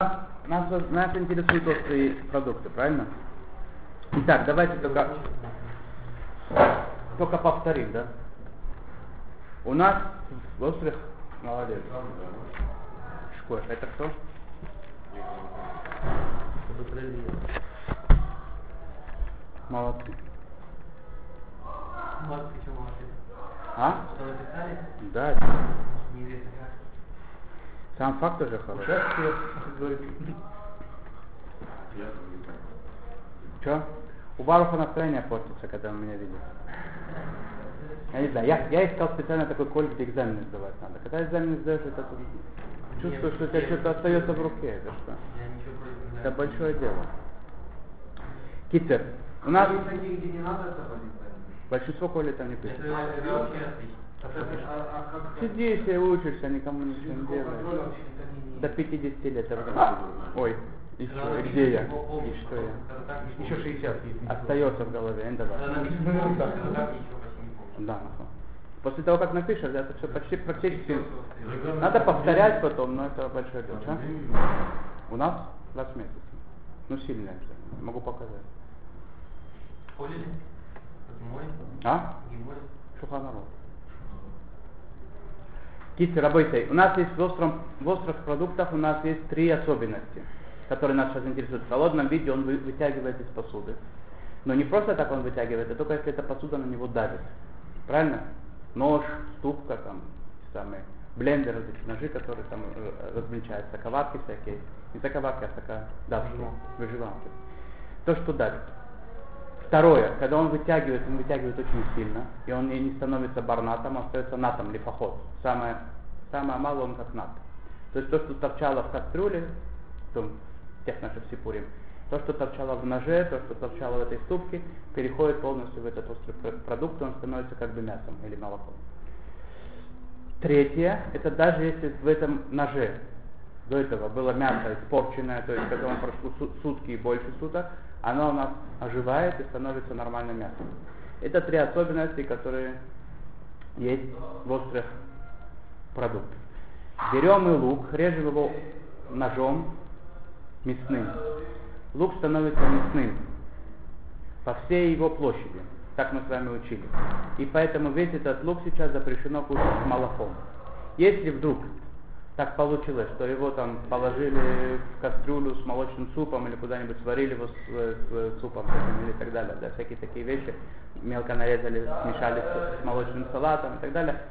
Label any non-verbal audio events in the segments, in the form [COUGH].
Нас, нас интересуют острые продукты, правильно? Итак, давайте только, только повторим, да? У нас в острых... Молодец. Шкош, это кто? Молодцы. А? Что написали? Да, Неизвестно как. Сам факт уже хороший. Участие, говорит. Че? У Баруха настроение портится, когда он меня видит. Я не знаю, я, я искал специально такой коль, где экзамены сдавать надо. Когда экзамены сдаешь, это чувствуешь, что у тебя что-то остается в руке. Это что? Это большое дело. Китер. У нас большинство коли там не пишет. Себе учишься, никому ничего не делаешь. До 50 лет. Ой, что, и где я? И что я? Еще 60 есть. Остается в голове, не давай. Да. После того, как напишешь, это все почти практически... Надо повторять потом, но это большое дело. а? У нас 20 месяцев. Ну, сильное экзамен. Могу показать. Холили? Мой? А? Гимой? Китти, работай. У нас есть в, остром, в острых продуктах у нас есть три особенности, которые нас сейчас интересуют. В холодном виде он вы- вытягивает из посуды. Но не просто так он вытягивает, а только если эта посуда на него давит. Правильно? Нож, ступка, там, самые блендер, вот эти ножи, которые там э, размельчают, соковарки всякие. Не соковарки, а сока... Да, выживанки. То, что давит. Второе, когда он вытягивает, он вытягивает очень сильно, и он не, становится барнатом, а остается натом лифоход. Самое, самое малое он как нат. То есть то, что торчало в кастрюле, в том, тех наших сипурим, то, что торчало в ноже, то, что торчало в этой ступке, переходит полностью в этот острый пр- продукт, он становится как бы мясом или молоком. Третье, это даже если в этом ноже до этого было мясо испорченное, то есть когда он прошло су- сутки и больше суток, оно у нас оживает и становится нормальным мясом. Это три особенности, которые есть в острых продуктах. Берем мы лук, режем его ножом мясным. Лук становится мясным по всей его площади. Так мы с вами учили. И поэтому весь этот лук сейчас запрещено кушать с молоком. Если вдруг так получилось, что его там положили в кастрюлю с молочным супом или куда-нибудь сварили его с, э, с, э, супом или так далее, да, всякие такие вещи, мелко нарезали, смешали с, с молочным салатом и так далее,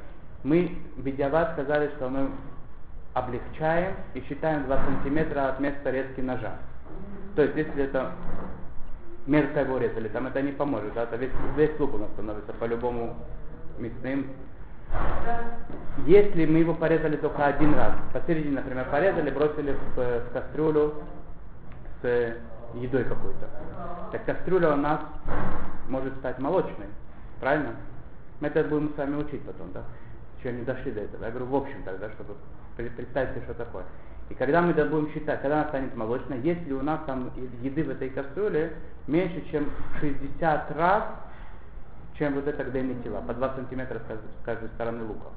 мы в Бедиават сказали, что мы облегчаем и считаем 2 сантиметра от места резки ножа. То есть, если это мерзко его резали, там это не поможет, да, это весь, весь лук у нас становится по-любому мясным. Если мы его порезали только один раз, посередине, например, порезали, бросили в, э, в кастрюлю с едой какой-то, так кастрюля у нас может стать молочной, правильно? Мы это будем с вами учить потом, да? Еще не дошли до этого. Я говорю, в общем тогда, чтобы пре- представить себе, что такое. И когда мы это будем считать, когда она станет молочной, если у нас там еды в этой кастрюле меньше, чем 60 раз, чем вот это где тела, по 2 сантиметра с каждой, с каждой стороны лука.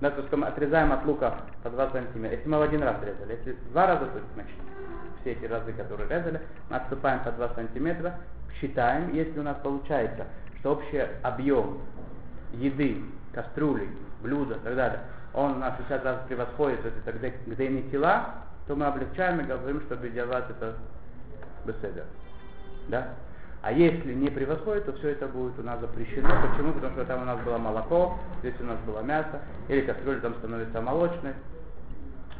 Да, то есть мы отрезаем от лука по 2 сантиметра. Если мы в один раз резали, если два раза, то значит, все эти разы, которые резали, мы отступаем по 2 сантиметра, считаем, если у нас получается, что общий объем еды, кастрюли, блюда и так далее, он на 60 раз превосходит вот это где, где не тела, то мы облегчаем и говорим, что бедиават это беседа. Да? А если не превосходит, то все это будет у нас запрещено. Почему? Потому что там у нас было молоко, здесь у нас было мясо, или кастрюля там становится молочной,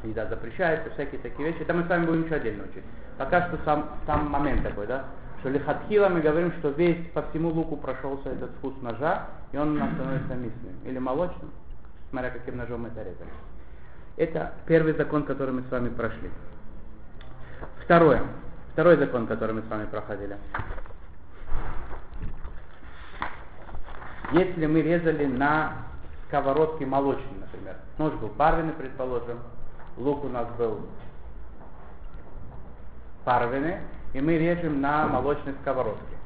еда запрещается, всякие такие вещи. Это мы с вами будем еще отдельно учить. Пока что сам, сам момент такой, да, что лихатхила мы говорим, что весь по всему луку прошелся этот вкус ножа, и он у нас становится мясным или молочным, смотря каким ножом мы это резали. Это первый закон, который мы с вами прошли. Второе. Второй закон, который мы с вами проходили. Если мы резали на сковородке молочной, например, нож был парвенный, предположим, лук у нас был парвенный, и мы режем на молочной сковородке,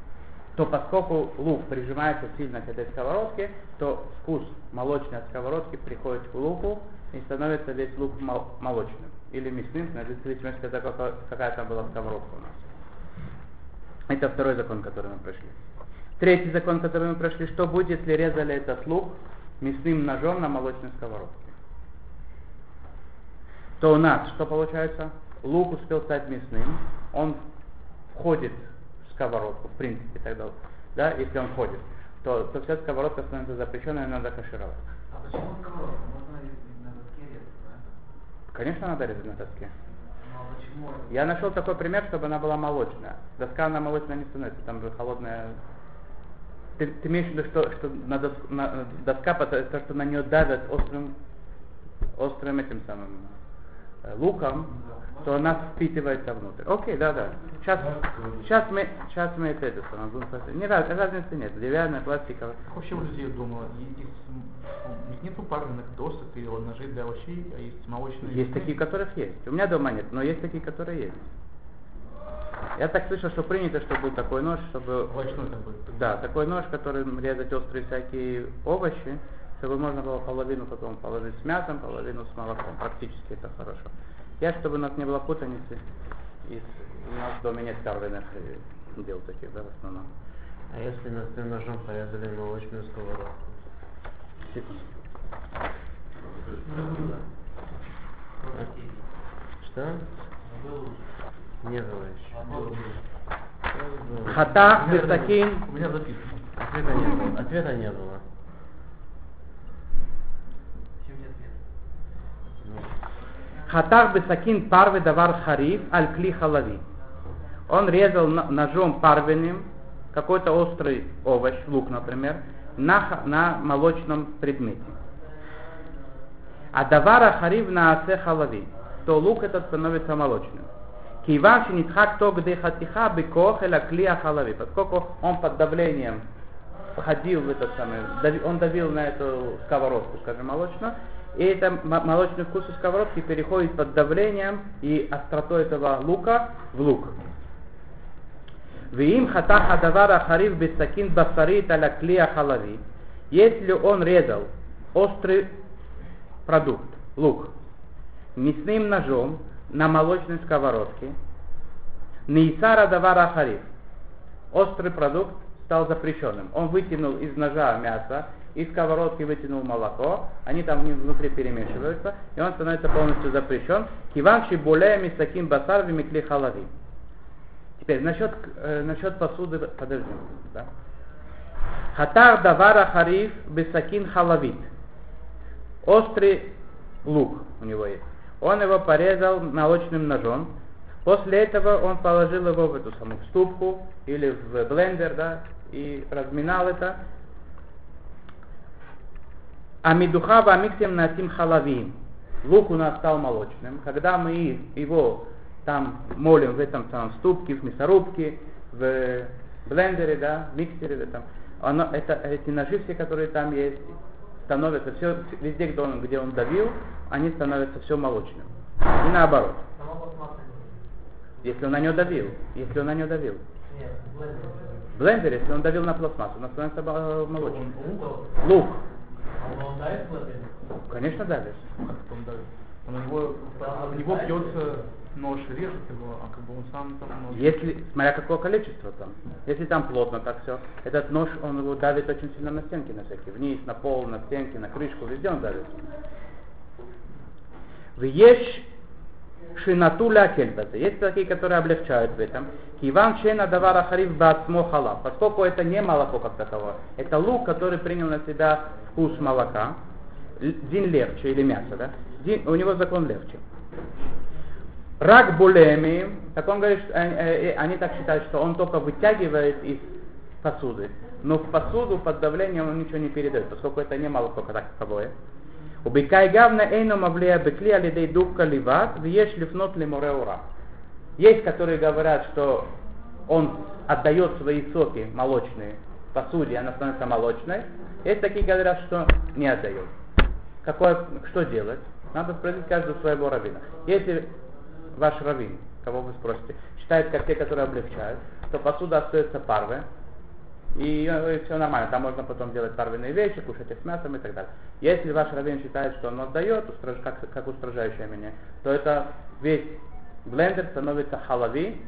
то поскольку лук прижимается сильно к этой сковородке, то вкус молочной от сковородки приходит к луку и становится весь лук мол- молочным. или мясным, в зависимости от того, какая- какая там была сковородка у нас. Это второй закон, который мы прошли. Третий закон, который мы прошли, что будет, если резали этот лук мясным ножом на молочной сковородке? То у нас что получается? Лук успел стать мясным, он входит в сковородку, в принципе, тогда, да, если он входит, то, то вся сковородка становится запрещенной, и надо кашировать. А почему сковородка? Можно и на доске резать, правильно? Конечно, надо резать на доске. Ну а? Я нашел такой пример, чтобы она была молочная. Доска она молочная не становится, там же холодная. Ты, ты имеешь в виду, что, что на дос- на- доска, то, что на нее давят острым, острым этим самым э, луком, то она впитывается внутрь. Окей, да, да. Сейчас, сейчас мы, сейчас мы это, это самое, будем смотреть. Не раз, разницы нет. Деревянная, пластиковая. Вообще у людей дома? Есть, нету парных досок или ножей для овощей, а есть молочные. Есть такие, которых есть. У меня дома нет, но есть такие, которые есть. Я так слышал, что принято, чтобы был такой нож, чтобы Овощной такой. Да, такой нож, который резать острые всякие овощи, чтобы можно было половину потом положить с мясом, половину с молоком. Практически это хорошо. Я, чтобы у нас не было путаницы, из, у нас в доме нет карвенных дел таких, да, в основном. А если мясным ножом порезали молочную сковородку? Секунду. Что? Не было еще. Хата бесакин, У меня записано. Ответа не было. Ответа не было. Хатах бесакин парвы давар хариф аль кли халави. Он резал ножом парвенным какой-то острый овощ, лук, например, на, на молочном предмете. А давара харив на асе халави, то лук этот становится молочным. Киван шинитхак то где хатиха бекох эла клия халави, поскольку он под давлением входил в этот самый, он давил на эту сковородку, скажем, молочную, и это молочный вкус из сковородки переходит под давлением и остротой этого лука в лук. Вим хатаха давара харив бесакин басарит аля клия халави. Если он резал острый продукт, лук, мясным ножом на молочной сковородке, Нейсара давара хариф. Острый продукт стал запрещенным. Он вытянул из ножа мясо, из сковородки вытянул молоко, они там внутри перемешиваются, и он становится полностью запрещен. Киванши болеями с таким басарвами кли халави. Теперь насчет, э, насчет посуды, подожди. Да? Хатар давара хариф бесакин халавит. Острый лук у него есть. Он его порезал молочным ножом. После этого он положил его в эту самую ступку или в блендер, да, и разминал это. А медуха вамиксим насим халавим. Лук у нас стал молочным. Когда мы его там молим в этом самом ступке, в мясорубке, в блендере, да, миксере, в этом, оно, это, эти ножи все, которые там есть, становятся все, везде, где он, где он давил, они становятся все молочным. И наоборот. Если он на нее давил, если он на нее давил. Блендер. Если он давил на пластмассу, он становится молочным. Лук? А конечно, давишь. Это он на него, в него бьется нож, режет его, а как бы он сам там нож. Если, смотря какое количество там. Если там плотно так все, этот нож, он его давит очень сильно на стенки на всякие. Вниз, на пол, на стенки, на крышку, везде он давит. В ешь шинатуля кельбазе. Есть такие, которые облегчают в этом. Киван шена давара хариф бацмо халав. Поскольку это не молоко как таковое, это лук, который принял на себя вкус молока. Дин легче или мясо, да? Дин- у него закон легче. Рак булеми, так он говорит, что они, э, э, они так считают, что он только вытягивает из посуды. Но в посуду под давлением он ничего не передает, поскольку это не молоко как таковое. Убикай гавна эйно мавлея бекли алидей духка ливат, вьеш лифнот ли мореура. Есть, которые говорят, что он отдает свои соки молочные посуде, она становится молочной. Есть такие, говорят, что не отдает. Какое, что делать? Надо спросить каждого своего равина. Если ваш раввин, кого вы спросите, считает как те, которые облегчают, то посуда остается парве, и, все нормально. Там можно потом делать парвенные вещи, кушать их с мясом и так далее. Если ваш раввин считает, что он отдает, как, как устражающее мнение, то это весь блендер становится халави,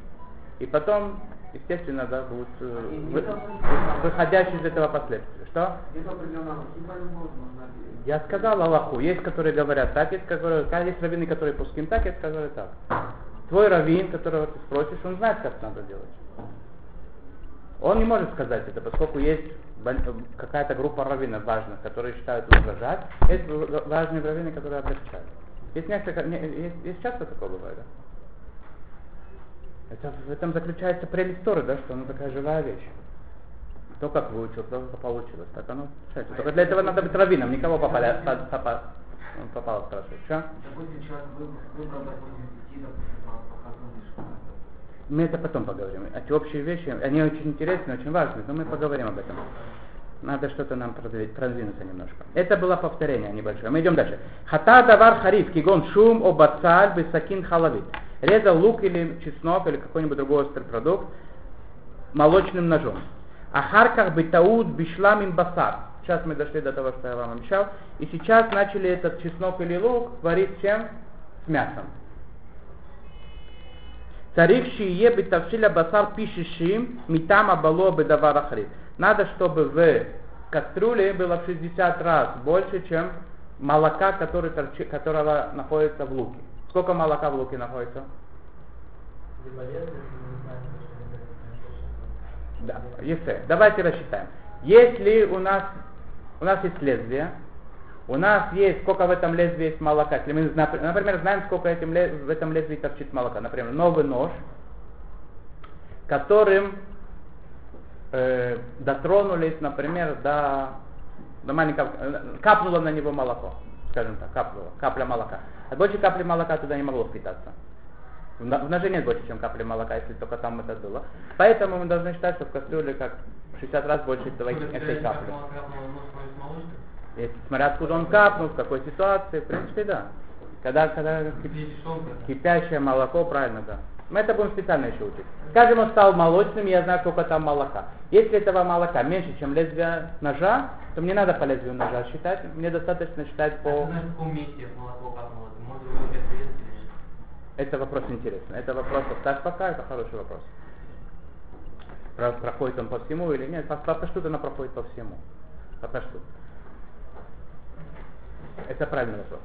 и потом, естественно, да, будут э, вы, выходящие из этого последствия. Что? Я сказал Аллаху. Есть, которые говорят так, есть, которые, есть раввины, которые пуским так, есть, которые так. Твой раввин, которого ты спросишь, он знает, как надо делать. Он не может сказать это, поскольку есть какая-то группа раввинов важных, которые считают устражать, есть важные раввины, которые облегчают. Есть, несколько, есть, есть часто такое бывает, да? Это, в этом заключается прелесть Торы, да, что она такая живая вещь. То, как выучил, то, как получилось. Так оно получается. Только для этого надо быть раввином, никого попали, попало, попало спрашивать. Что? Допустим, человек выбрал, допустим, идти, допустим, по мы это потом поговорим. Эти общие вещи, они очень интересны, очень важны, но мы поговорим об этом. Надо что-то нам продвинуться немножко. Это было повторение небольшое. Мы идем дальше. Хата давар хариф, кигон шум обацаль бисакин халавит. Резал лук или чеснок или какой-нибудь другой острый продукт молочным ножом. Ахарках битаут бишламин басар. Сейчас мы дошли до того, что я вам обещал. И сейчас начали этот чеснок или лук варить чем? С мясом. Царих шие битавшиля басар пишешим митама бало бедавар ахрит. Надо, чтобы в кастрюле было в 60 раз больше, чем молока, который торчи, которого находится в луке. Сколько молока в луке находится? Да, если. Давайте рассчитаем. Если у нас, у нас есть лезвие, у нас есть, сколько в этом лезвии есть молока. Если мы, например, знаем, сколько этим, в этом лезвии торчит молока. Например, новый нож, которым э, дотронулись, например, до, до маленького, капнуло на него молоко, скажем так, капнуло, капля молока. А больше капли молока туда не могло впитаться. В ноже нет больше, чем капли молока, если только там это было. Поэтому мы должны считать, что в кастрюле как 60 раз больше этой, этой капли. Если, смотря откуда он капнул, в какой ситуации, в принципе, да. Когда, когда кипящее молоко, правильно, да. Мы это будем специально еще учить. Скажем, он стал молочным, я знаю, сколько там молока. Если этого молока меньше, чем лезвие ножа, то мне надо по лезвию ножа считать, мне достаточно считать по... А знаешь, в каком месте молоко капнуло? Это вопрос интересный. Это вопрос оставь пока, это хороший вопрос. Проходит он по всему или нет? По, по что она проходит по всему. По что? Это правильный вопрос.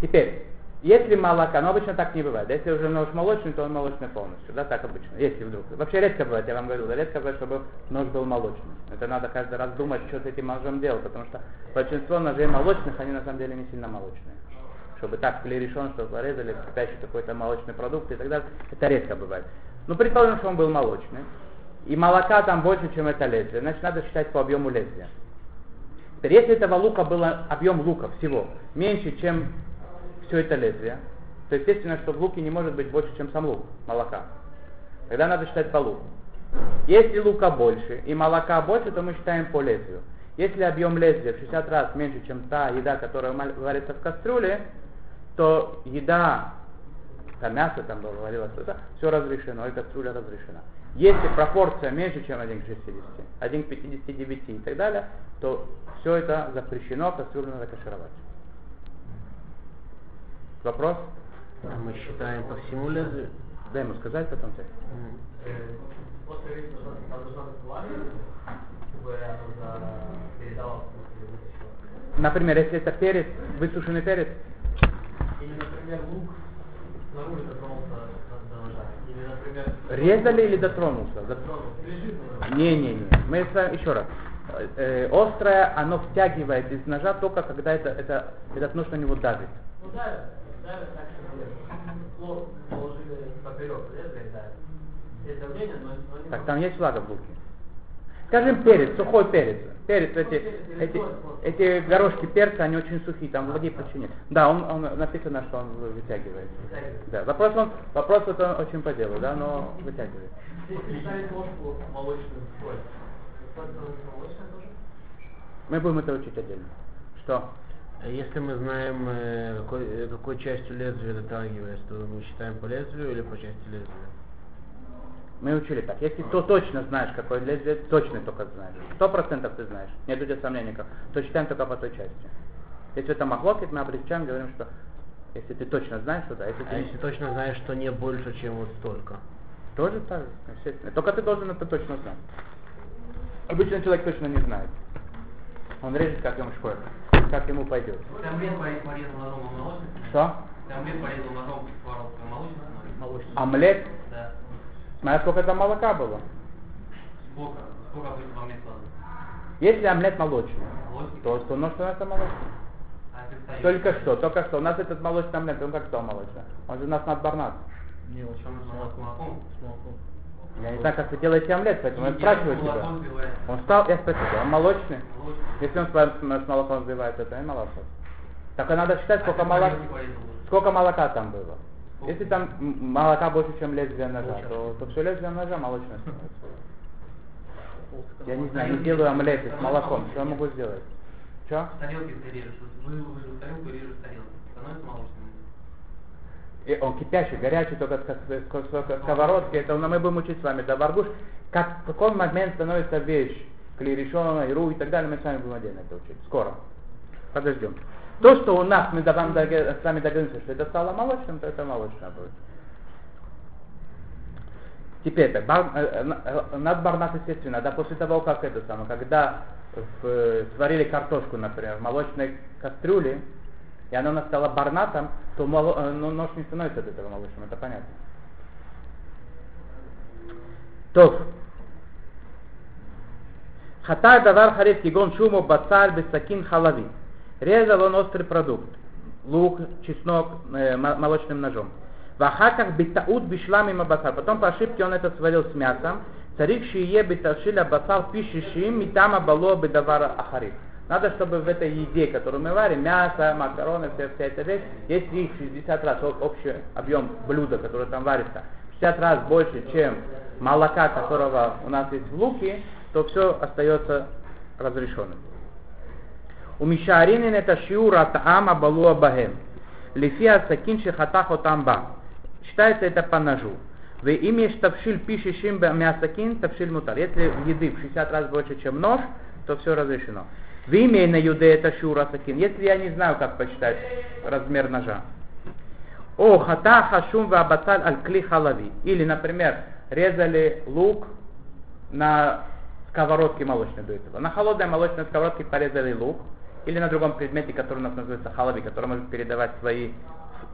Теперь, если молока, но обычно так не бывает. Если уже нож молочный, то он молочный полностью. Да, так обычно. Если вдруг. Вообще редко бывает, я вам говорил, редко бывает, чтобы нож был молочный. Это надо каждый раз думать, что с этим ножом делать, потому что большинство ножей молочных, они на самом деле не сильно молочные. Чтобы так были решен, что порезали кипящий какой-то молочный продукт и так далее. Это редко бывает. Ну, предположим, что он был молочный. И молока там больше, чем это лезвие. Значит, надо считать по объему лезвия. Теперь, если этого лука было, объем лука всего меньше, чем все это лезвие, то естественно, что в луке не может быть больше, чем сам лук молока. Тогда надо считать по луку. Если лука больше и молока больше, то мы считаем по лезвию. Если объем лезвия в 60 раз меньше, чем та еда, которая варится в кастрюле, то еда, там мясо, там говорилось, это все разрешено, и кастрюля разрешена. Если пропорция меньше, чем 1 к 60, 1 к 59 и так далее, то все это запрещено, кастрюлю надо кашировать. Вопрос? Мы считаем по всему лезвию? Дай ему сказать, потом ты. Например, если это перец, высушенный перец. Или, например, лук снаружи дотронулся до ножа. Или, например... Резали или дотронулся? Не-не-не. Мы еще раз. Э, острое, оно втягивает из ножа только когда это, это, этот нож на него давит. Ну давит, давит так, что положили поперек лезвия, давит. Есть давление, но, не Так там есть влага в луке. Скажем перец, сухой перец. Перец, эти, эти, эти горошки перца, они очень сухие, там влаги почти нет. Да, он, он написано, что он вытягивает. Да, вопрос он, вопрос это очень по делу, да, но вытягивает. Мы будем это учить отдельно. Что? Если мы знаем, э, какой, э, какой частью лезвия дотрагиваясь, то мы считаем по лезвию или по части лезвия? Мы учили так. Если ты точно знаешь, какой лезвие, точно только знаешь. Сто процентов ты знаешь. Нет у тебя сомнений, как, то считаем только по той части. Если это махлокит, мы облегчаем, говорим, что если ты точно знаешь, то да. Если ты А если точно знаешь, что не больше, чем вот столько? тоже так, же, естественно. Только ты должен это точно знать. Обычно человек точно не знает. Он режет, как ему как ему пойдет. Там лет порезал ножом молочный. Что? Там лет порезал ножом молочный. Омлет. Да. Смотри, сколько там молока было. Сколько? Сколько обычно омлет кладут? Если омлет молочный, Молочный? то что нож становится молочным. А. Только что, только что. У нас этот молочный омлет, он как стал молочный? Он же у нас надбарнат. Не, вот Чем нужно с молоком? с молоком. Я не знаю, как вы делаете омлет, поэтому я спрашиваю молоко тебя. Он стал, я спрашиваю, он молочный? Молочный. Если он с, молоком взбивается, это не молоко. Так а надо считать, сколько, А уже. сколько молока там было. Сколько? Если там молока больше, чем лезвие ножа, то, то все лезвие ножа молочное становится. Я не знаю, не делаю омлеты с молоком. Что я могу сделать? Что? В тарелке ты режешь. Вы тарелку и режешь в тарелке. Становится молочным. И он кипящий, горячий, только с, сковородки. Это мы будем учить с вами. Да, Баргуш, как, в какой момент становится вещь, клерешона, иру и так далее, мы с вами будем отдельно это учить. Скоро. Подождем. То, что у нас, мы вам с вами договоримся, что это стало молочным, то это молочное будет. Теперь так, бар, э, э, э, над барнат, естественно, да, после того, как это самое, когда в, э, сварили картошку, например, в молочной кастрюле, и она у нас стала барнатом, то моло, э, ну, нож не становится от этого молочным, это понятно. То. Хата давар харит кигон шуму бацаль бесакин халави. Резал он острый продукт. Лук, чеснок э, мо- молочным ножом. Вахаках битаут бишлам им бацар. Потом по ошибке он это сварил с мясом. Царик шие биташиля бацар пишишим митама бало бедавара ахарит. Надо, чтобы в этой еде, которую мы варим, мясо, макароны, вся, вся эта вещь, если их 60 раз общий объем блюда, которое там варится, 60 раз больше, чем молока, которого у нас есть в луке, то все остается разрешенным. У Мишаринин это шиура таама балуа бахем. Лифия сакин шихатахо тамба. Считается это по ножу. Вы имеешь тавшиль пишешим мясакин, тавшиль мутар. Если еды в 60 раз больше, чем нож, то все разрешено. Вы имеете на юде это шура сакин. Если я не знаю, как посчитать размер ножа. О, хата хашум ва абацаль аль кли халави. Или, например, резали лук на сковородке молочной до этого. На холодной молочной сковородке порезали лук. Или на другом предмете, который у нас называется халави, который может передавать свои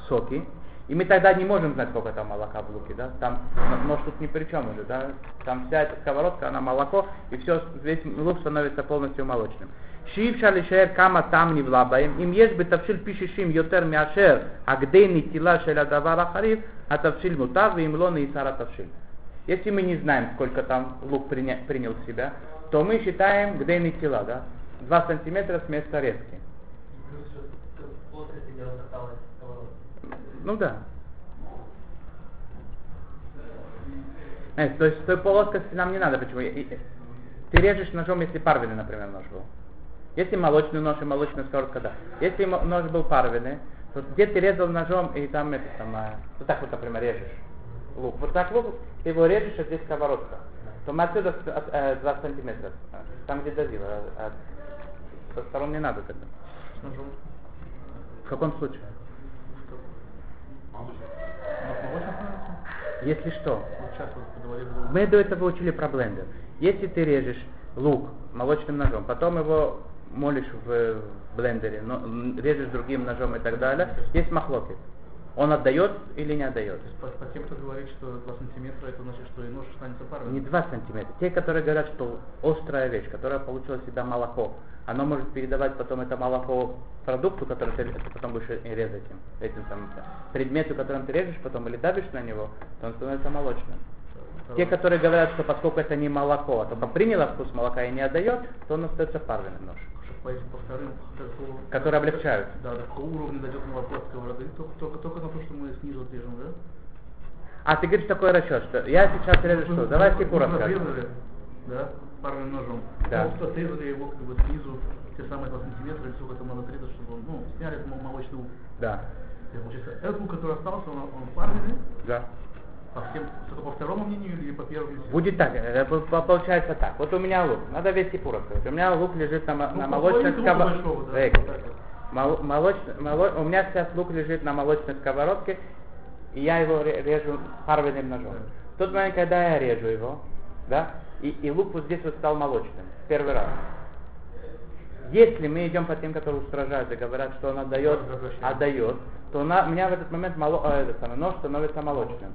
соки. И мы тогда не можем знать, сколько там молока в луке, да? Там нож тут ни при чем уже, да? Там вся эта сковородка, она молоко, и все, весь лук становится полностью молочным. שאי להישאר כמה טעם נבלע בהם, אם יש בתבשיל פי שישים יותר מאשר הגדי נטילה של הדבר החריף, התבשיל מותר, ואם לא נאסר התבשיל. Если мы не знаем, сколько там лук приня- принял в себя, то мы считаем где нитила, да? 2 сантиметра с места резки. Плюс еще плоскости делать осталось сковородка. Ну да. Э, то есть той плоскости нам не надо. Почему? И- и- Ты режешь ножом, если парвельный, например, нож был. Если молочный нож и молочная сковородка, да. Если нож был парвельный, то где ты резал ножом и там это самое, вот так вот, например, режешь лук. Вот так лук, ты его режешь, а здесь сковородка. То мы отсюда э, 2 сантиметра, э, там где давило, а, а со сторон не надо тогда. В каком случае? Молочный? Если что. Мы до этого учили про блендер. Если ты режешь лук молочным ножом, потом его молишь в, блендере, но, режешь другим ножом и так далее, есть махлокет. Он отдает или не отдает? По, по тем, кто говорит, что 2 сантиметра, это значит, что и нож останется парным. Не 2 сантиметра. Те, которые говорят, что острая вещь, которая получила в себя молоко, оно может передавать потом это молоко продукту, который ты, ты потом будешь резать им, этим самым предмету, которым ты режешь потом или давишь на него, то он становится молочным. Те, которые говорят, что поскольку это не молоко, а только приняло вкус молока и не отдает, то он остается парным нож. По этим по вторым, какого- Которые облегчают. Да, до какого уровня дойдет молоко от сковороды? Только, только, только на то, что мы снизу отрежем, да? А ты говоришь такой расчет, что я сейчас режу что? Давай стиху Мы расскажем. разрезали, да, парным ножом. Да. Просто отрезали его как бы снизу, те самые 2 сантиметра, или сколько там надо отрезать, чтобы он, ну, сняли мо- молочный лук. Да, получается, этот лук, который остался, он, он парный, да. По всем, только по второму мнению или по первому? Будет так, э, по- получается так. Вот у меня лук, надо весь Сипур рассказать. У меня лук лежит на, Ну, на молочной сковородке. да, так вот. у меня сейчас лук лежит на молочной сковородке, и я его ре- режу парвельным ножом. В тот момент, когда я режу его, да, и, и лук вот здесь вот стал молочным, первый раз. Если мы идем по тем, которые устражают и говорят, что он отдает, отдает, то на, у меня в этот момент моло, э, этот самый нож становится молочным.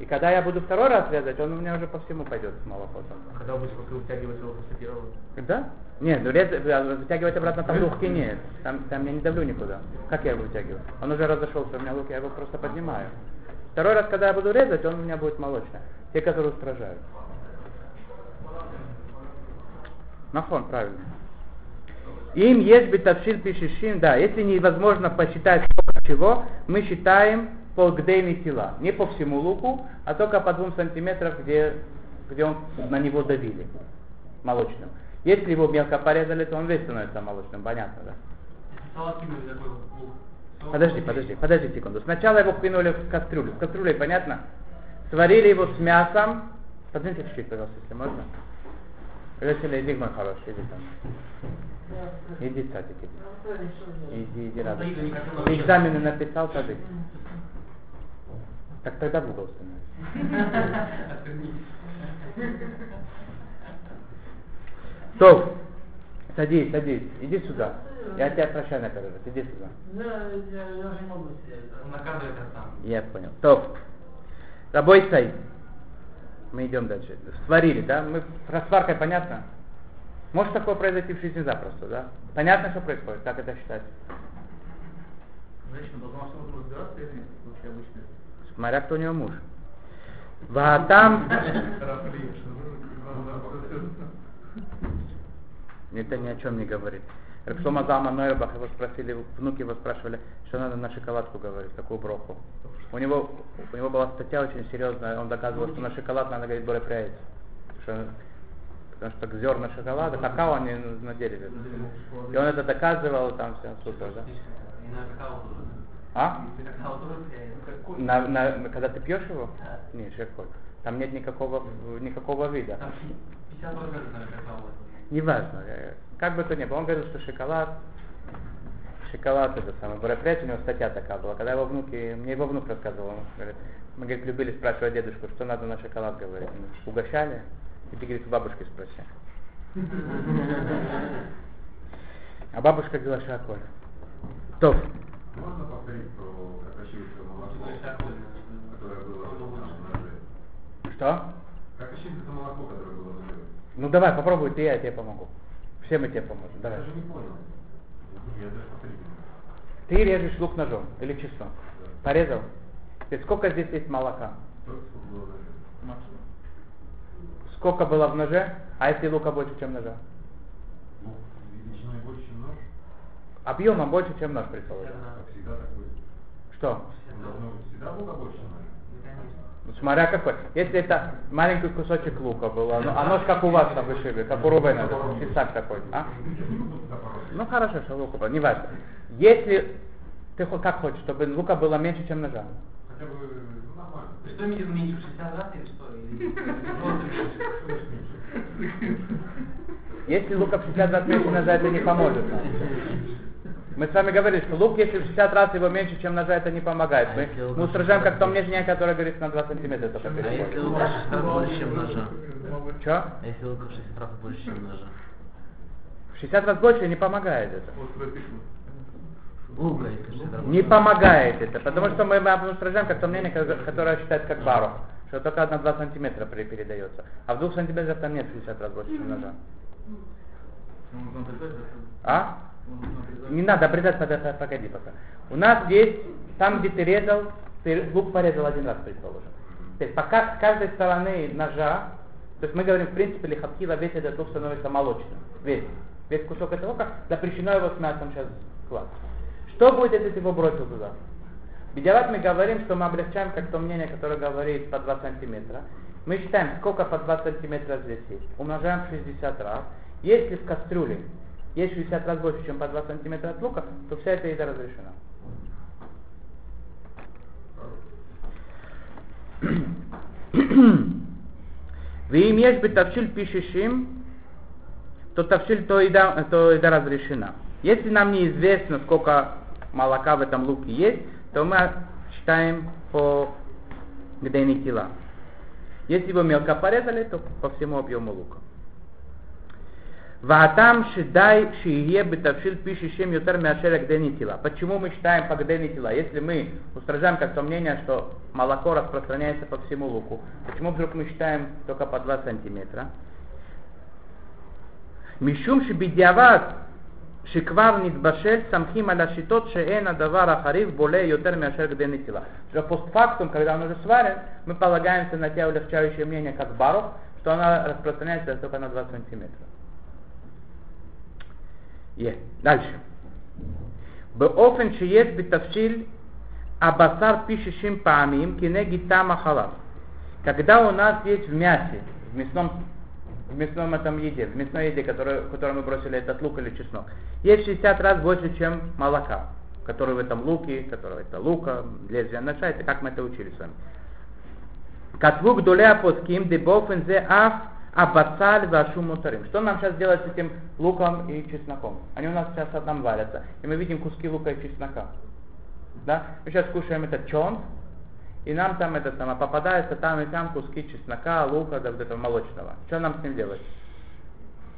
И когда я буду второй раз резать, он у меня уже по всему пойдет с молокотом. А Когда вы будете просто вытягивать его после первого? Да? Нет, ну рез, э, вытягивать обратно таблухи нет. Там, там я не давлю никуда. Как я его вытягиваю? Он уже разошелся, у меня лук, я его просто поднимаю. Второй раз, когда я буду резать, он у меня будет молочный. Те, которые устражают. Нахон, правильно. Им есть бетавшил пишишин, да, если невозможно посчитать сколько чего, мы считаем по гдейной тела. Не по всему луку, а только по двум сантиметрам, где, где он, на него давили. Молочным. Если его мелко порезали, то он весь становится молочным, понятно, да? Подожди, подожди, подожди секунду. Сначала его кинули в кастрюлю. В кастрюле, понятно? Сварили его с мясом. Подвиньте чуть-чуть, пожалуйста, если можно. Василий, иди мой хороший, иди там. Иди, садик, иди. Иди, иди Ты экзамены написал, садик. Так тогда в угол становись. Стоп! Садись, садись, иди сюда. Я тебя прощаю на первый раз, иди сюда. Я, я, я уже не могу сидеть. Наказывает сам. Я понял. Топ. Тобой стоит. Мы идем дальше. Сварили, да? Мы про сваркой понятно? Может такое произойти в жизни запросто, да? Понятно, что происходит? Как это считать? Женщина должна этом разбираться или вообще обычно? Смотря кто у него муж. Ватам. Это ни о чем не говорит. Рексома Залма Нойрбах его спросили, внуки его спрашивали, что надо на шоколадку говорить, какую броху. У него, у него была статья очень серьезная, он доказывал, что на шоколад надо говорить более пряец. Потому что зерна шоколада, какао они на дереве. И он это доказывал, там все супер, да? И на какао. А? На, на, когда ты пьешь его? Да. Не, шеколь. Там нет никакого, никакого вида. Там 50% на какао. Неважно, э, как бы то ни было, он говорил, что шоколад, шоколад это самое, Борапресс, у него статья такая была, когда его внуки, мне его внук рассказывал, он говорит, мы, говорит, любили спрашивать дедушку, что надо на шоколад говорить, мы угощали, и ты, говорит, у бабушки спроси. [LAUGHS] А бабушка говорила шоколад. То, Можно повторить про крокощивское молоко, которое было на ноже? что? Крокощивское молоко, которое было на ноже. Ну давай, попробуй ты, я тебе помогу. Все мы тебе поможем, Я давай. даже не понял. Я даже повторить. Ты режешь лук ножом или часом. Порезал? Теперь сколько здесь есть молока? Только сколько было на ноже. Максимум. Сколько было в ноже? А если лука больше, чем ножа? Ну, величиной больше, чем нож, Объемом больше, чем нож, предположим. Что? Нож. Ну, смотря какой. Если это маленький кусочек лука было, ну, а нож как у вас там вышибли, как у Рубена, писак такой, а? Ну хорошо, что лука было, не важно. Если ты как хочешь, чтобы лука было меньше, чем ножа. Хотя бы, ну, нормально. Что имеет меньше 60 раз или что? [LAUGHS] Если лука в 60 раз меньше ножа, это не поможет нам. Мы с вами говорили, что лук, если в 60 раз его меньше, чем ножа, это не помогает. Мы, мы устражаем, как в том мнении, которое говорит на 2 сантиметра только А если лука 60 раз больше, чем ножа? Че? А если лука в 60 раз больше, чем ножа? В 60 раз больше не помогает это. Лука, если 60 раз Не помогает это, потому что мы, мы устражаем как то мнение, ко- которое считает как бару, что только на 2 сантиметра передается. А в 2 сантиметрах там нет в 60 раз больше, чем ножа. Обрезать, да? А? Не надо обрезать, погоди пока. У нас есть, там где ты резал, ты лук порезал один раз, предположим. То есть пока с каждой стороны ножа, то есть мы говорим, в принципе, лихатхила весь этот лук становится молочным. Весь. Весь кусок этого лука, запрещено его с мясом сейчас класть. Что будет, если ты его бросил туда? Бедяват мы говорим, что мы облегчаем как то мнение, которое говорит по 2 сантиметра. Мы считаем, сколько по 2 сантиметра здесь есть. Умножаем в 60 раз. Если в кастрюле есть 60 раз больше, чем по 2 сантиметра от лука, то вся эта еда разрешена. Вим ешь бы тавшиль пишешим, то тавшиль то еда, то еда разрешена. Если нам неизвестно, сколько молока в этом луке есть, то мы считаем по гдейны кила. Если его мелко порезали, то по всему объему лука. Ваатам шидай шие бетавшил пишущим ютер мяшерек денитила. Почему мы считаем как денитила? Если мы устражаем как-то мнение, что молоко распространяется по всему луку, почему вдруг мы считаем только по 2 сантиметра? Мишум шибидиават шиквав нитбашель самхим аля шитот шеэна давар ахарив боле ютер мяшерек денитила. Что постфактум, когда он уже сварен, мы полагаемся на те улегчающие мнения, как баров, что она распространяется только на 2 сантиметра Е. Дальше. באופן שיש בתבשיל הבשר פי 60 פעמים כנגד טעם החלב. Когда у нас есть в мясе, в мясном, в мясном этом еде, в мясной еде, которую, которую мы бросили этот лук или чеснок, есть 60 раз больше, чем молока, который в этом луке, который это лука, лезвие ножа, это как мы это учили с вами. Катву гдолея поским дебофен зе ах абацаль вашу мутарим. Что нам сейчас делать с этим луком и чесноком? Они у нас сейчас там варятся, и мы видим куски лука и чеснока. Да? Мы сейчас кушаем этот чон, и нам там это самое попадается там и там куски чеснока, лука, да, вот этого молочного. Что нам с ним делать?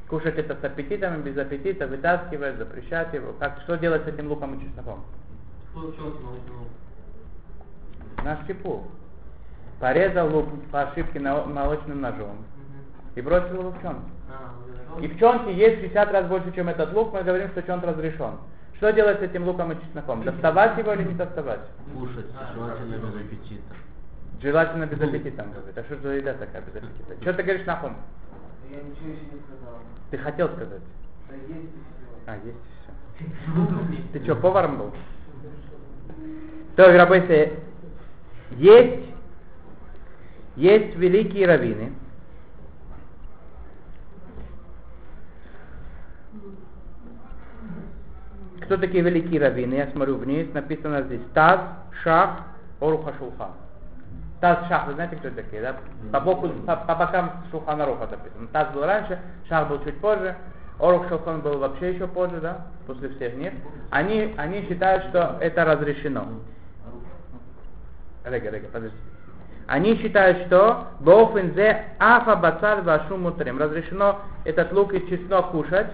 Кушать это с аппетитом, без аппетита, вытаскивать, запрещать его. Как, что делать с этим луком и чесноком? На щепу. Порезал лук по ошибке молочным ножом и бросил его в чон. И в чонке есть 60 раз больше, чем этот лук, мы говорим, что чонт разрешен. Что делать с этим луком и чесноком? Доставать его или не доставать? Кушать, желательно без аппетита. Желательно без аппетита, он говорит. А что за еда такая без аппетита? Что ты говоришь, Нахум? Я ничего еще не сказал. Ты хотел сказать? Да есть и все. А, есть и все. [LAUGHS] Ты что, поваром был? То, Рабойсе, есть, есть великие раввины, Кто такие великие раввины? Я смотрю вниз, написано здесь Таз, Шах, Оруха Шулхан. Таз, Шах, вы знаете, кто такие, да? По, боку, по, по бокам Шулхана Руха написано. Таз был раньше, Шах был чуть позже, Орух Шулхан был вообще еще позже, да? После всех них. Они, они считают, что это разрешено. Рега, рега, подожди. Они считают, что Бофензе Афа Бацаль Вашу Мутрим. Разрешено этот лук и чеснок кушать.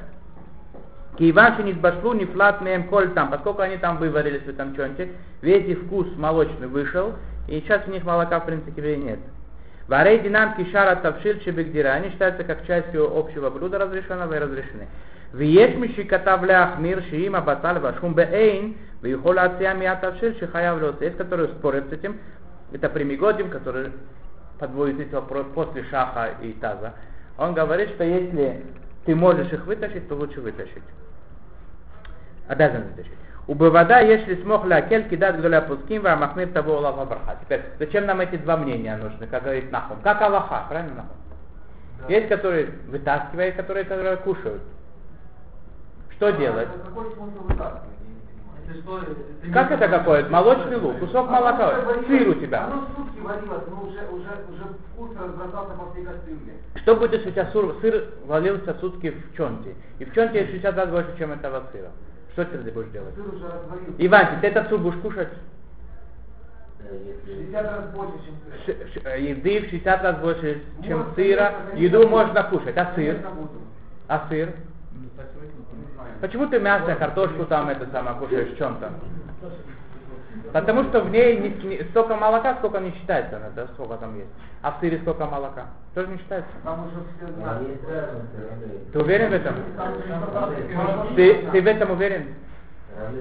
Киеван не сбашлу, не флат мем коль там, поскольку они там выварились в этом чонте, весь их вкус молочный вышел, и сейчас у них молока в принципе нет. Варей динам кишара тавшил чебегдира, они считаются как частью общего блюда разрешенного и разрешены. ויש מי שכתב להחמיר שאם הבצל והשום באין ויכול להציע מהתבשיל שחייב להוציא. Есть, которые спорят с этим. Это Примигодим, который подводит эти вопросы после шаха и таза. Он говорит, что если ты можешь их вытащить, то лучше вытащить. Обязан вытащить. У Бывада, если смог лакель кидать гдоля пуским, ва махмир того Аллаха барха. Теперь, зачем нам эти два мнения нужны, как говорит Нахум? Как Аллаха, правильно Нахум? Есть, которые вытаскивают, которые, которые кушают. Что делать? Какой смысл вытаскивать? Как это какое? Молочный лук, кусок молока, сыр у тебя. Оно сутки варилось, но уже, уже, уже вкус разбросался по всей кастрюле. Что будет, если у тебя сыр, сыр валился сутки в чонте? И в чонте есть 60 раз больше, чем этого сыра. Что ты будешь делать? Сыр уже разварился. Иван, ты этот суп будешь кушать? 60 раз больше, чем сыр. Э, еды в 60 раз больше, чем сыра. Еду можно кушать. А сыр? А сыр? Почему ты мясо, картошку там это самое кушаешь в чем-то? Потому что в ней не, не- столько молока, сколько не считается, да, сколько там есть. А в сыре сколько молока? Тоже не считается. Ты уверен в этом? Ты, ты в этом уверен?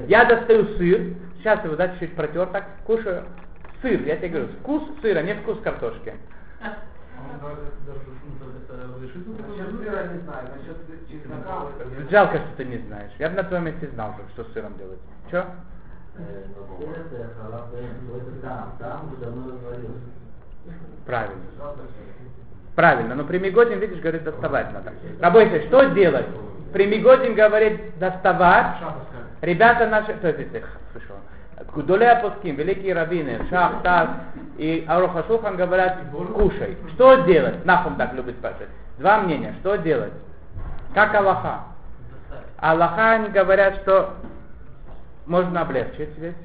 Я достаю сыр, сейчас его да, чуть-чуть протер, так кушаю. Сыр, я тебе говорю, вкус сыра, не вкус картошки. Жалко, что ты не знаешь. Я бы на твоем месте знал, что с сыром делать. Че? Правильно. Правильно, но Примигодин, видишь, говорит, доставать надо. Рабойся, что делать? Примигодин говорит, доставать. Ребята наши, то есть, слышал, Гудолея Пуским, великие раввины, Шах, Тас и Аруха Шулхан говорят, кушай. Что делать? Нахум так любит спрашивать. Два мнения, что делать? Как Аллаха? Аллаха они говорят, что можно облегчить здесь.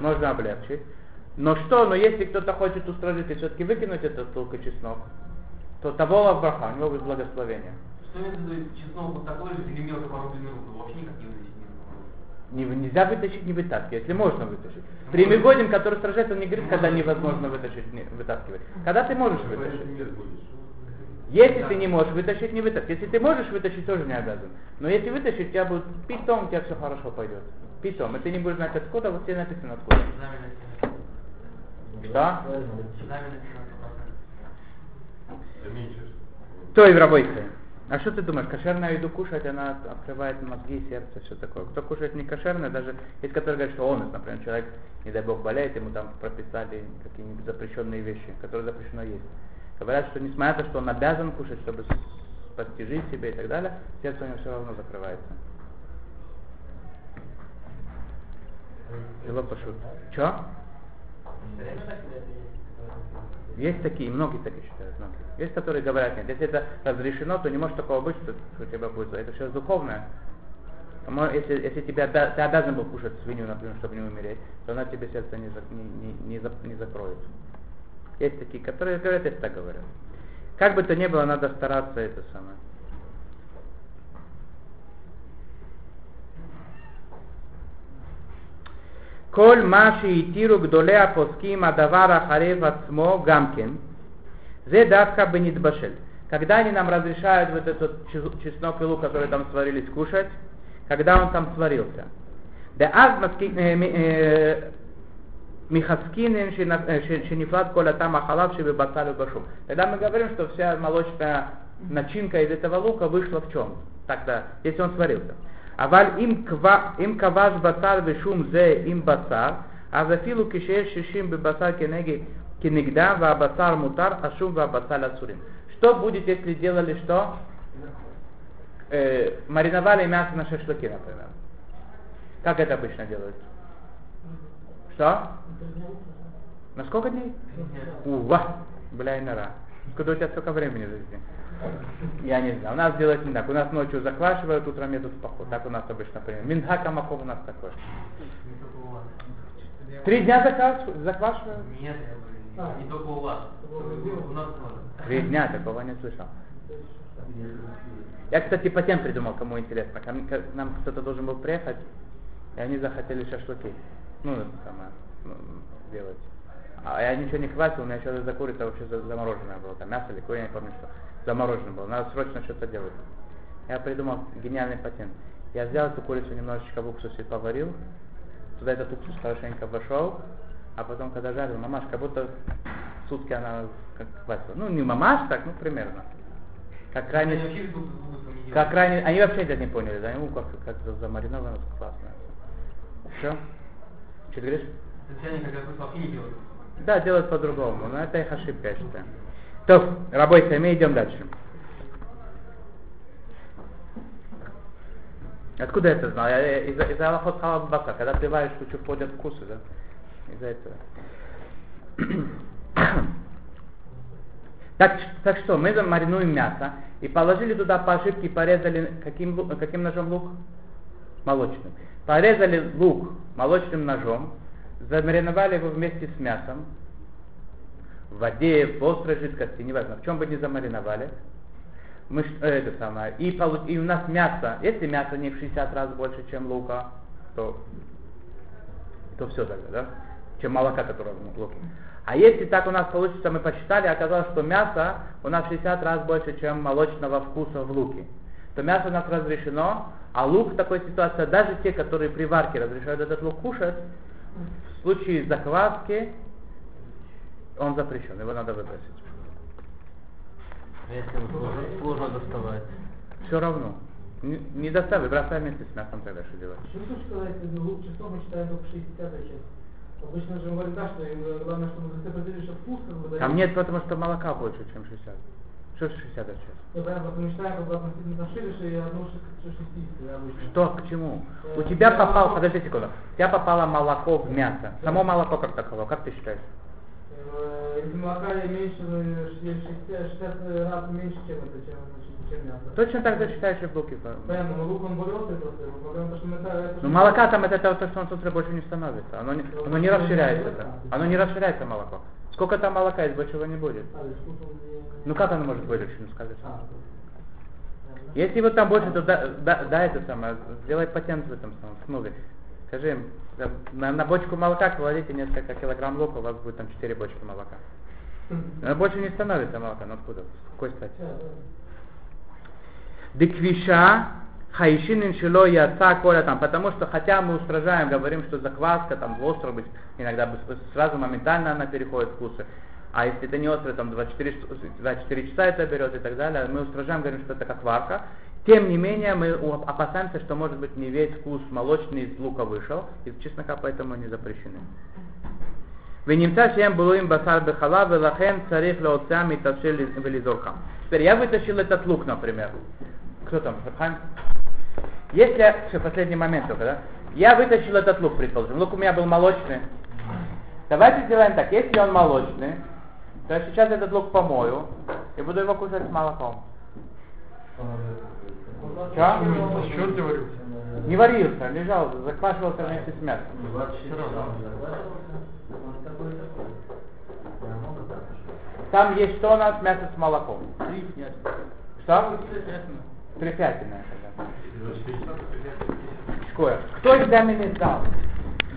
Можно облегчить. Но что, но если кто-то хочет устроить и все-таки выкинуть этот только чеснок, то того браха, у него будет благословение. Что в виду, чеснок вот такой же или мелко порубленный руку? Вообще никак не Не- нельзя вытащить, не вытаскивать, если можно вытащить. При Мегодим, который сражается, он не говорит, когда невозможно вытащить, не вытаскивать. Когда ты можешь вытащить. Если ты не можешь вытащить, не вытащить. Если ты можешь вытащить, тоже не обязан. Но если вытащить, у тебя будет питом, у тебя все хорошо пойдет. Питом. И ты не будешь знать откуда, вот тебе написано откуда. Стене. То и в работе. А что ты думаешь, кошерную еду кушать, она открывает мозги, сердце, все такое. Кто кушает не кошерное, даже есть которые говорят, что он, например, человек, не дай бог, болеет, ему там прописали какие-нибудь запрещенные вещи, которые запрещено есть. Говорят, что несмотря на то, что он обязан кушать, чтобы спасти жизнь себе и так далее, сердце у него все равно закрывается. Его пошут. Че? Есть такие, многие такие считают. Многие. Есть, которые говорят, нет, если это разрешено, то не может такого быть, что, у тебя будет. Это все духовное. Если, если тебя, ты обязан был кушать свинью, например, чтобы не умереть, то она тебе сердце не, не, не, не, за- не закроет. Есть такие, которые говорят, если так говорят. Как бы то ни было, надо стараться это самое. כל מה שהתירו גדולי הפוסקים הדבר החרב עצמו גם כן, זה דווקא בנתבשל. Когда они нам разрешают вот этот чес- чеснок и лук, который там сварились, кушать, когда он там сварился. Да аз Михаскинин Шинифлат Коля там Ахалав Шибибасалю Башу. Тогда мы говорим, что вся молочная начинка из этого лука вышла в чем? Тогда, если он сварился. אבל אם כבה- אם כבש בשר ושום זה עם בשר, אז אפילו כשיש שישים בבשר כנגד, כנגדה והבשר מותר, השום והבשר אסורים. Что будет, если делали что? Э, мариновали мясо на шашлыки, например. Как это обычно делают? Что? На сколько дней? Ува, бля, и нора. Откуда у тебя столько времени в жизни? Я не знаю. У нас делают не так. У нас ночью заквашивают, утром едут в поход. Так у нас обычно принято. Минха Камаков у нас такой. Три дня закваш- заквашивают? Нет, я говорю, не только у вас. У нас тоже. Три дня, такого не слышал. Я, кстати, патент придумал, кому интересно. Ко мне- к нам кто-то должен был приехать, и они захотели шашлыки. Ну, самое, ну, сделать. А я ничего не квасил, у меня еще за курица вообще за- замороженная была. Там мясо или курица, я не помню что. Замороженное было. Надо срочно что-то делать. Я придумал гениальный патент. Я взял эту курицу немножечко в уксусе поварил, туда этот уксус хорошенько вошел, а потом, когда жарил, мамаш, как будто сутки она как квасила. Ну, не мамаш так, ну, примерно. Как Они ранее, вообще друг с другом не как ранее, они вообще это не поняли, да, ну, как, как замариновано, классно. Все? Что ты говоришь? Как вообще не делают. Да, делают по-другому, но это их ошибка, я считаю. То, работаем, мы идем дальше. Откуда я это знал? Я, из-за из Аллахот халал бака, когда ты варишь, кучу входят вкусы, да? Из-за этого. так, так что, мы замаринуем мясо и положили туда по ошибке, порезали, каким, каким ножом лук? Молочным. Порезали лук молочным ножом, замариновали его вместе с мясом, в воде, в острой жидкости, неважно, в чем бы ни замариновали, мы, э, это самое, и, полу- и у нас мясо, если мясо не в 60 раз больше, чем лука, то, то все тогда, да? Чем молока, которое в луке. А если так у нас получится, мы посчитали, оказалось, что мясо у нас в 60 раз больше, чем молочного вкуса в луке, то мясо у нас разрешено, а лук в такой ситуации, даже те, которые при варке разрешают этот лук кушать, в случае закваски он запрещен, его надо выбросить. Если его сложно, сложно доставать. Все равно. Не, не доставай, бросай вместе с мясом тогда, что делать. Почему тут сказать, что лук часов мы считаем только 60 часть? Обычно же говорят, да, что им главное, чтобы вы определили, что вкус как бы Там нет, потому что молока больше, чем 60. Что 60 час? Ну, понятно, мы считаем, как бы относительно там шириша и одну шестидесятую обычно. Что, к чему? У Э, тебя я попало, подожди секунду, у тебя попало молоко в мясо. Само молоко как таковое, как ты считаешь? Э, Если молока меньше, ну, 60, 60 раз меньше, чем это, чем. Точно так же считаешь и в луке. Понятно, но лук он острый просто, что Ну молока там это то, что он тут больше не становится. Оно не, оно не расширяется. там. Оно не расширяется молоко. Сколько там молока есть, больше его не будет. А, Ну как оно может скажи сам. А, Если его там больше, то да, да, да, это самое, сделай патент в этом самом смуге. Скажи им, на, на бочку молока кладите несколько килограмм лука, у вас будет там 4 бочки молока. Но больше не становится молока, ну откуда? С какой стати? Деквиша Хаишинин Шило и Отца там, потому что хотя мы устражаем, говорим, что закваска, там острая быть, иногда сразу моментально она переходит в вкусы, а если это не острый, там 24, 24 часа это берет и так далее, мы устражаем, говорим, что это как варка, тем не менее, мы опасаемся, что, может быть, не весь вкус молочный из лука вышел, из чеснока поэтому они запрещены. Венимца чем было им басар бехала, велахен царих леоцами ташель велизорка. Теперь я вытащил этот лук, например. Кто там? Шабхан? Если, все, последний момент только, да? Я вытащил этот лук, предположим. Лук у меня был молочный. Давайте сделаем так. Если он молочный, то я сейчас этот лук помою и буду его кушать с молоком. Че? Еще ты варил? Не варился, лежал, заквашивался вместе с мясом. Там есть что у нас? Мясо с молоком. Что? Трепятина. Шкоя. Кто экзамен сдал?